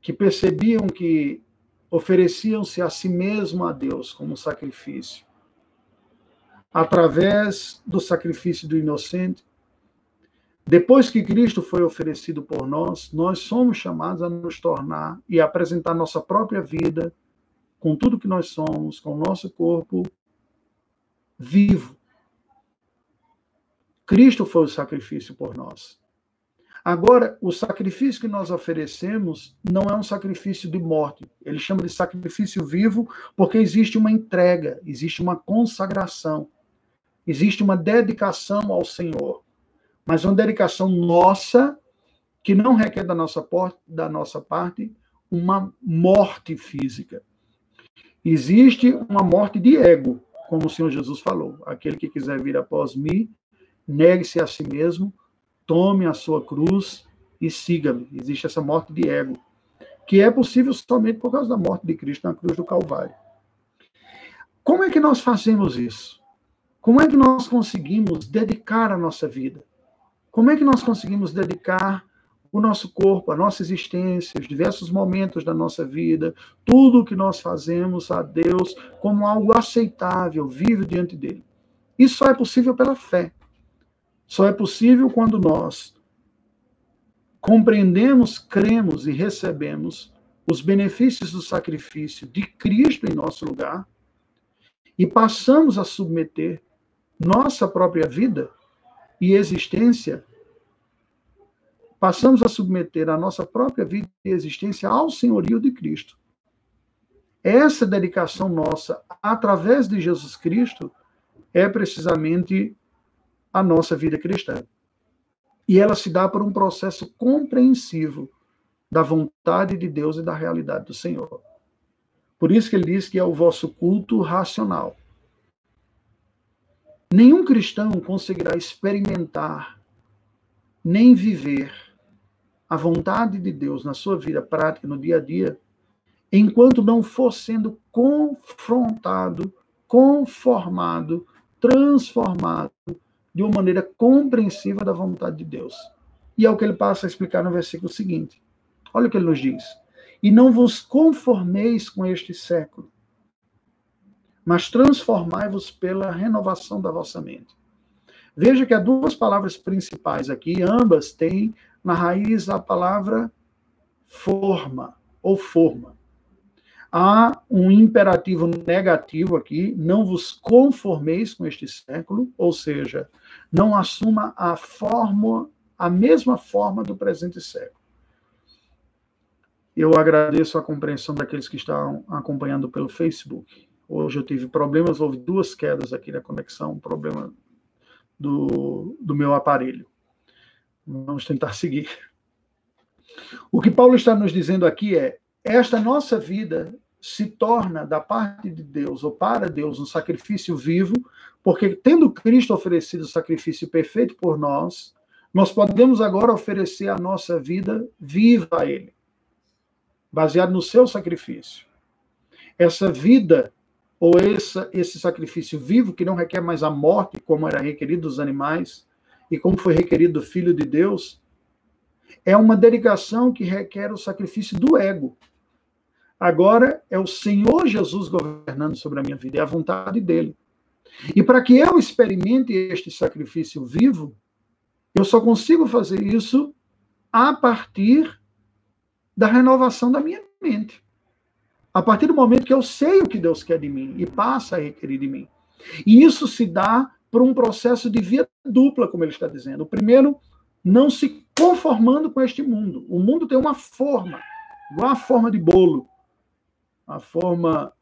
que percebiam que ofereciam-se a si mesmo a Deus como sacrifício, através do sacrifício do inocente, depois que Cristo foi oferecido por nós, nós somos chamados a nos tornar e apresentar nossa própria vida, com tudo que nós somos, com o nosso corpo vivo. Cristo foi o sacrifício por nós. Agora, o sacrifício que nós oferecemos não é um sacrifício de morte. Ele chama de sacrifício vivo porque existe uma entrega, existe uma consagração, existe uma dedicação ao Senhor mas uma dedicação nossa que não requer da nossa, da nossa parte uma morte física. Existe uma morte de ego, como o Senhor Jesus falou. Aquele que quiser vir após mim, negue-se a si mesmo, tome a sua cruz e siga-me. Existe essa morte de ego, que é possível somente por causa da morte de Cristo na cruz do Calvário. Como é que nós fazemos isso? Como é que nós conseguimos dedicar a nossa vida? Como é que nós conseguimos dedicar o nosso corpo, a nossa existência, os diversos momentos da nossa vida, tudo o que nós fazemos a Deus como algo aceitável, vivo diante dele? Isso só é possível pela fé. Só é possível quando nós compreendemos, cremos e recebemos os benefícios do sacrifício de Cristo em nosso lugar e passamos a submeter nossa própria vida e existência, passamos a submeter a nossa própria vida e existência ao senhorio de Cristo. Essa dedicação nossa, através de Jesus Cristo, é precisamente a nossa vida cristã. E ela se dá por um processo compreensivo da vontade de Deus e da realidade do Senhor. Por isso que ele diz que é o vosso culto racional. Nenhum cristão conseguirá experimentar nem viver a vontade de Deus na sua vida prática, no dia a dia, enquanto não for sendo confrontado, conformado, transformado de uma maneira compreensiva da vontade de Deus. E é o que ele passa a explicar no versículo seguinte. Olha o que ele nos diz. E não vos conformeis com este século, mas transformai-vos pela renovação da vossa mente. Veja que há duas palavras principais aqui, ambas têm na raiz a palavra forma ou forma. Há um imperativo negativo aqui, não vos conformeis com este século, ou seja, não assuma a forma, a mesma forma do presente século. Eu agradeço a compreensão daqueles que estão acompanhando pelo Facebook. Hoje eu tive problemas, houve duas quedas aqui na conexão, um problema do, do meu aparelho. Vamos tentar seguir. O que Paulo está nos dizendo aqui é: esta nossa vida se torna da parte de Deus ou para Deus um sacrifício vivo, porque tendo Cristo oferecido o sacrifício perfeito por nós, nós podemos agora oferecer a nossa vida viva a Ele, baseado no seu sacrifício. Essa vida ou essa, esse sacrifício vivo, que não requer mais a morte, como era requerido dos animais, e como foi requerido do Filho de Deus, é uma dedicação que requer o sacrifício do ego. Agora é o Senhor Jesus governando sobre a minha vida, é a vontade dele. E para que eu experimente este sacrifício vivo, eu só consigo fazer isso a partir da renovação da minha mente. A partir do momento que eu sei o que Deus quer de mim e passa a requerer de mim. E isso se dá por um processo de via dupla, como ele está dizendo. O primeiro, não se conformando com este mundo. O mundo tem uma forma, igual a forma de bolo. A forma,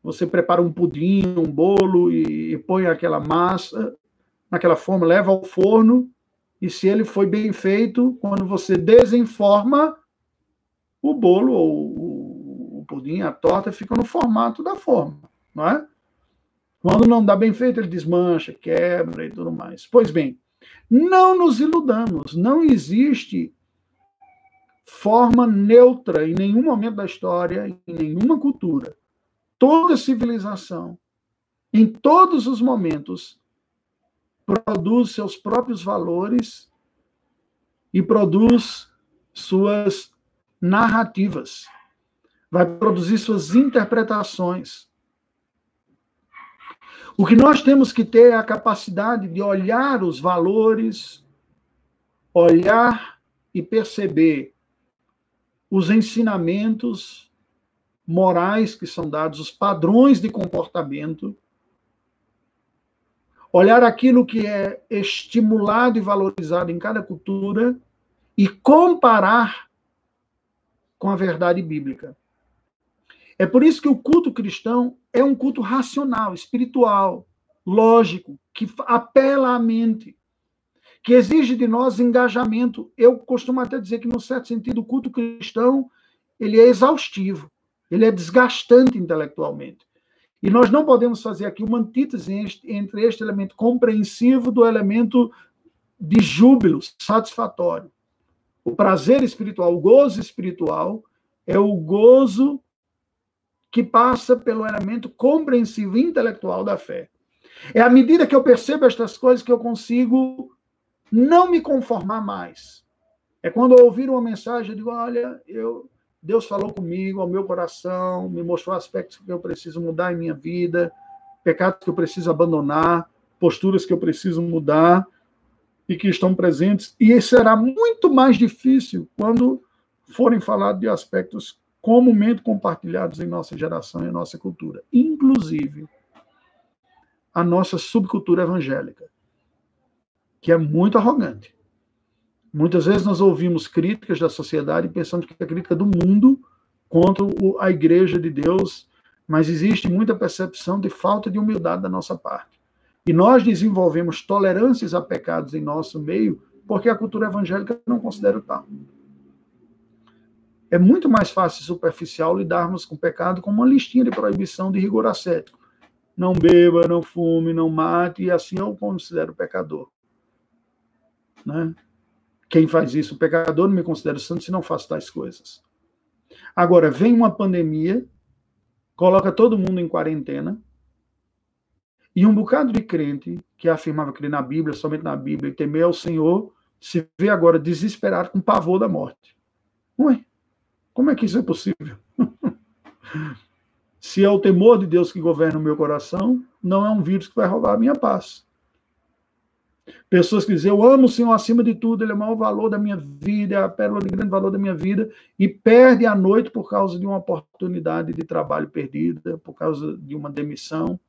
você prepara um pudim, um bolo e, e põe aquela massa naquela forma, leva ao forno, e se ele foi bem feito, quando você desenforma, o bolo ou pudim, a torta, fica no formato da forma, não é? Quando não dá bem feito, ele desmancha, quebra e tudo mais. Pois bem, não nos iludamos, não existe forma neutra em nenhum momento da história, em nenhuma cultura. Toda civilização, em todos os momentos, produz seus próprios valores e produz suas narrativas vai produzir suas interpretações. O que nós temos que ter é a capacidade de olhar os valores, olhar e perceber os ensinamentos morais que são dados, os padrões de comportamento, olhar aquilo que é estimulado e valorizado em cada cultura e comparar com a verdade bíblica. É por isso que o culto cristão é um culto racional, espiritual, lógico, que apela à mente, que exige de nós engajamento. Eu costumo até dizer que, num certo sentido, o culto cristão ele é exaustivo, ele é desgastante intelectualmente. E nós não podemos fazer aqui uma antítese entre este elemento compreensivo do elemento de júbilo satisfatório. O prazer espiritual, o gozo espiritual, é o gozo que passa pelo elemento compreensivo intelectual da fé. É à medida que eu percebo estas coisas que eu consigo não me conformar mais. É quando eu ouvir uma mensagem, eu digo: olha, eu, Deus falou comigo, ao meu coração, me mostrou aspectos que eu preciso mudar em minha vida, pecados que eu preciso abandonar, posturas que eu preciso mudar e que estão presentes. E será muito mais difícil quando forem falados de aspectos comumente compartilhados em nossa geração e em nossa cultura, inclusive a nossa subcultura evangélica, que é muito arrogante. Muitas vezes nós ouvimos críticas da sociedade pensando que é crítica do mundo contra a igreja de Deus, mas existe muita percepção de falta de humildade da nossa parte. E nós desenvolvemos tolerâncias a pecados em nosso meio porque a cultura evangélica não considera o tal. É muito mais fácil e superficial lidarmos com o pecado com uma listinha de proibição de rigor ascético. Não beba, não fume, não mate, e assim eu considero pecador. Né? Quem faz isso, pecador, não me considero santo se não faço tais coisas. Agora, vem uma pandemia, coloca todo mundo em quarentena, e um bocado de crente que afirmava crer na Bíblia, somente na Bíblia, e temer ao Senhor, se vê agora desesperado com pavor da morte. Ué, como é que isso é possível? Se é o temor de Deus que governa o meu coração, não é um vírus que vai roubar a minha paz. Pessoas que dizem, eu amo o Senhor acima de tudo, Ele é o maior valor da minha vida, é a pérola de grande valor da minha vida, e perde a noite por causa de uma oportunidade de trabalho perdida, por causa de uma demissão.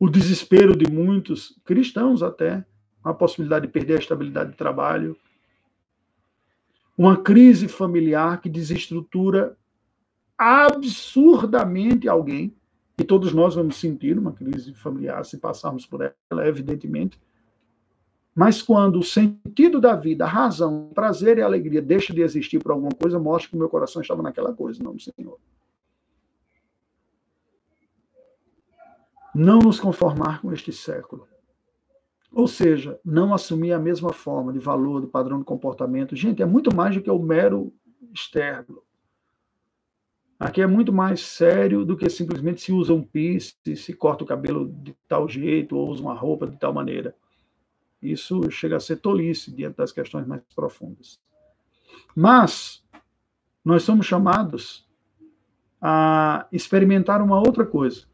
O desespero de muitos, cristãos até, a possibilidade de perder a estabilidade de trabalho, uma crise familiar que desestrutura absurdamente alguém, e todos nós vamos sentir uma crise familiar se passarmos por ela, evidentemente. Mas quando o sentido da vida, a razão, o prazer e a alegria deixa de existir por alguma coisa, mostra que o meu coração estava naquela coisa, não no Senhor. Não nos conformar com este século. Ou seja, não assumir a mesma forma de valor, do padrão de comportamento. Gente, é muito mais do que o mero externo. Aqui é muito mais sério do que simplesmente se usa um piercing, se corta o cabelo de tal jeito, ou usa uma roupa de tal maneira. Isso chega a ser tolice diante das questões mais profundas. Mas nós somos chamados a experimentar uma outra coisa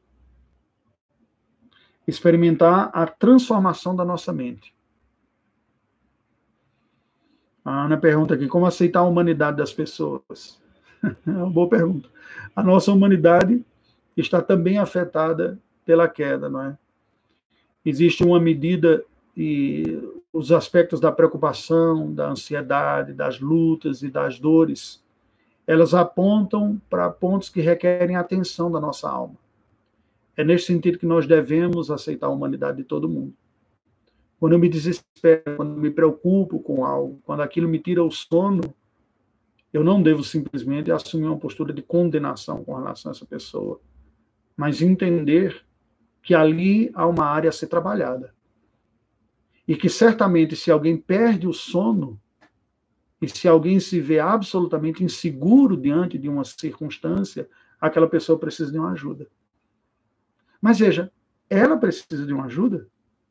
experimentar a transformação da nossa mente. A Ana pergunta aqui: como aceitar a humanidade das pessoas? é uma boa pergunta. A nossa humanidade está também afetada pela queda, não é? Existe uma medida e os aspectos da preocupação, da ansiedade, das lutas e das dores, elas apontam para pontos que requerem atenção da nossa alma. É nesse sentido que nós devemos aceitar a humanidade de todo mundo. Quando eu me desespero, quando me preocupo com algo, quando aquilo me tira o sono, eu não devo simplesmente assumir uma postura de condenação com relação a essa pessoa, mas entender que ali há uma área a ser trabalhada. E que certamente, se alguém perde o sono, e se alguém se vê absolutamente inseguro diante de uma circunstância, aquela pessoa precisa de uma ajuda. Mas veja, ela precisa de uma ajuda,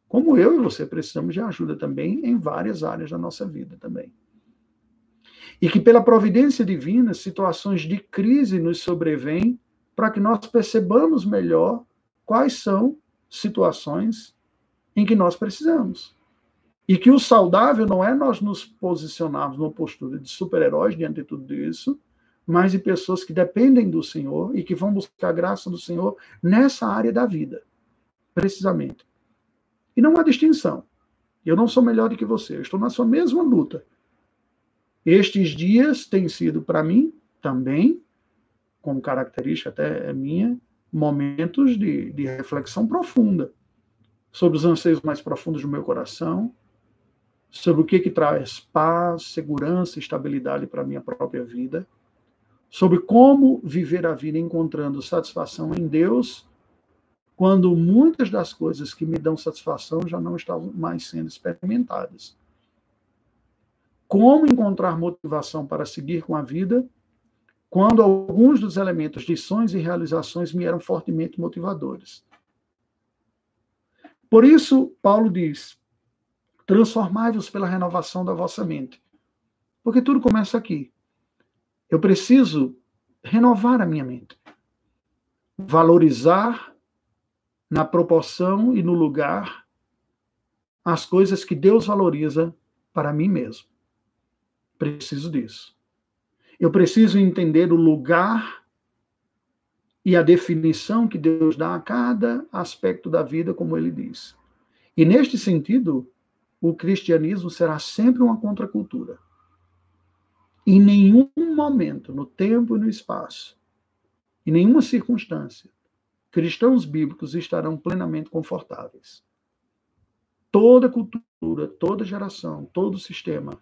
como eu e você precisamos de ajuda também em várias áreas da nossa vida também. E que pela providência divina, situações de crise nos sobrevêm para que nós percebamos melhor quais são situações em que nós precisamos. E que o saudável não é nós nos posicionarmos numa postura de super-heróis diante de tudo isso, mas de pessoas que dependem do Senhor e que vão buscar a graça do Senhor nessa área da vida, precisamente. E não há distinção. Eu não sou melhor do que você, eu estou na sua mesma luta. Estes dias têm sido para mim também, como característica até minha, momentos de, de reflexão profunda sobre os anseios mais profundos do meu coração, sobre o que, que traz paz, segurança, estabilidade para a minha própria vida, sobre como viver a vida encontrando satisfação em Deus, quando muitas das coisas que me dão satisfação já não estavam mais sendo experimentadas. Como encontrar motivação para seguir com a vida quando alguns dos elementos de sonhos e realizações me eram fortemente motivadores. Por isso, Paulo diz: transformai-vos pela renovação da vossa mente. Porque tudo começa aqui. Eu preciso renovar a minha mente. Valorizar na proporção e no lugar as coisas que Deus valoriza para mim mesmo. Preciso disso. Eu preciso entender o lugar e a definição que Deus dá a cada aspecto da vida, como ele diz. E neste sentido, o cristianismo será sempre uma contracultura. Em nenhum momento, no tempo e no espaço, em nenhuma circunstância, cristãos bíblicos estarão plenamente confortáveis. Toda cultura, toda geração, todo sistema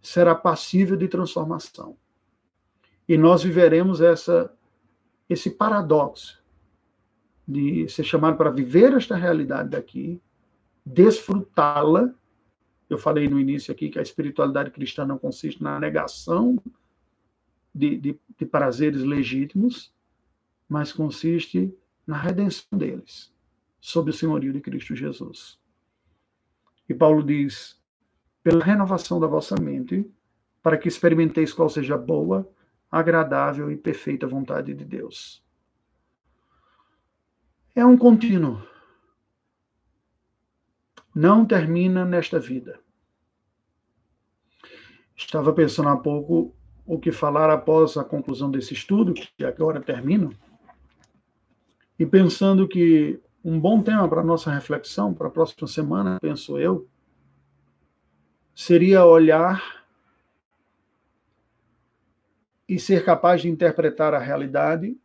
será passível de transformação. E nós viveremos essa, esse paradoxo de ser chamado para viver esta realidade daqui, desfrutá-la. Eu falei no início aqui que a espiritualidade cristã não consiste na negação de, de, de prazeres legítimos, mas consiste na redenção deles, sob o senhorio de Cristo Jesus. E Paulo diz: pela renovação da vossa mente, para que experimenteis qual seja a boa, agradável e perfeita vontade de Deus. É um contínuo. Não termina nesta vida. Estava pensando há pouco o que falar após a conclusão desse estudo, que agora termino, e pensando que um bom tema para nossa reflexão, para a próxima semana, penso eu, seria olhar e ser capaz de interpretar a realidade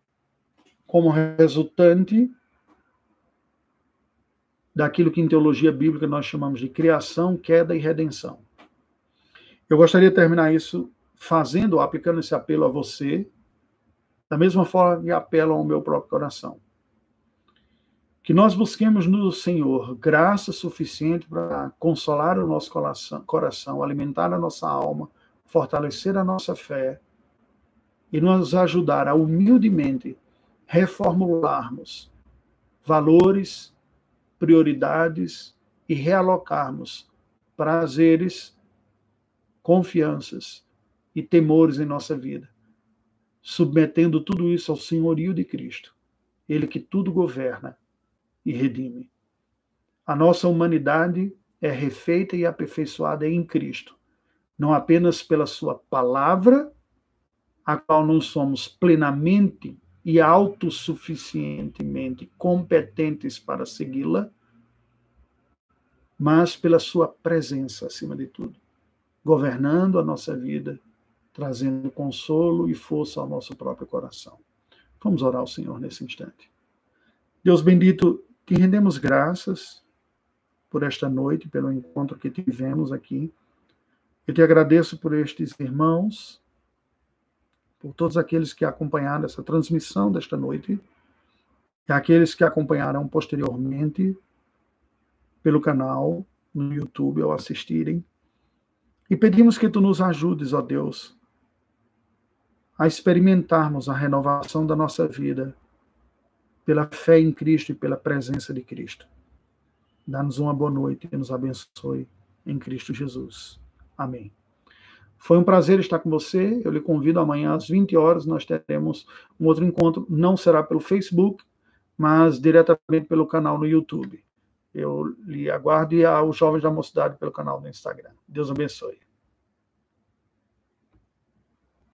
como resultante daquilo que em teologia bíblica nós chamamos de criação, queda e redenção. Eu gostaria de terminar isso fazendo, aplicando esse apelo a você, da mesma forma que apelo ao meu próprio coração que nós busquemos no Senhor graça suficiente para consolar o nosso coração, alimentar a nossa alma, fortalecer a nossa fé e nos ajudar a humildemente reformularmos valores, prioridades e realocarmos prazeres, confianças e temores em nossa vida, submetendo tudo isso ao senhorio de Cristo, Ele que tudo governa e redime. A nossa humanidade é refeita e aperfeiçoada em Cristo, não apenas pela Sua palavra, a qual não somos plenamente e autossuficientemente competentes para segui-la, mas pela Sua presença, acima de tudo, governando a nossa vida, trazendo consolo e força ao nosso próprio coração. Vamos orar ao Senhor nesse instante. Deus bendito, que rendemos graças por esta noite, pelo encontro que tivemos aqui. Eu te agradeço por estes irmãos, por todos aqueles que acompanharam essa transmissão desta noite, e aqueles que acompanharão posteriormente pelo canal no YouTube ao assistirem. E pedimos que tu nos ajudes, ó Deus, a experimentarmos a renovação da nossa vida pela fé em Cristo e pela presença de Cristo. Dá-nos uma boa noite e nos abençoe em Cristo Jesus. Amém. Foi um prazer estar com você. Eu lhe convido amanhã às 20 horas. Nós teremos um outro encontro. Não será pelo Facebook, mas diretamente pelo canal no YouTube. Eu lhe aguardo e aos jovens da mocidade pelo canal no Instagram. Deus abençoe.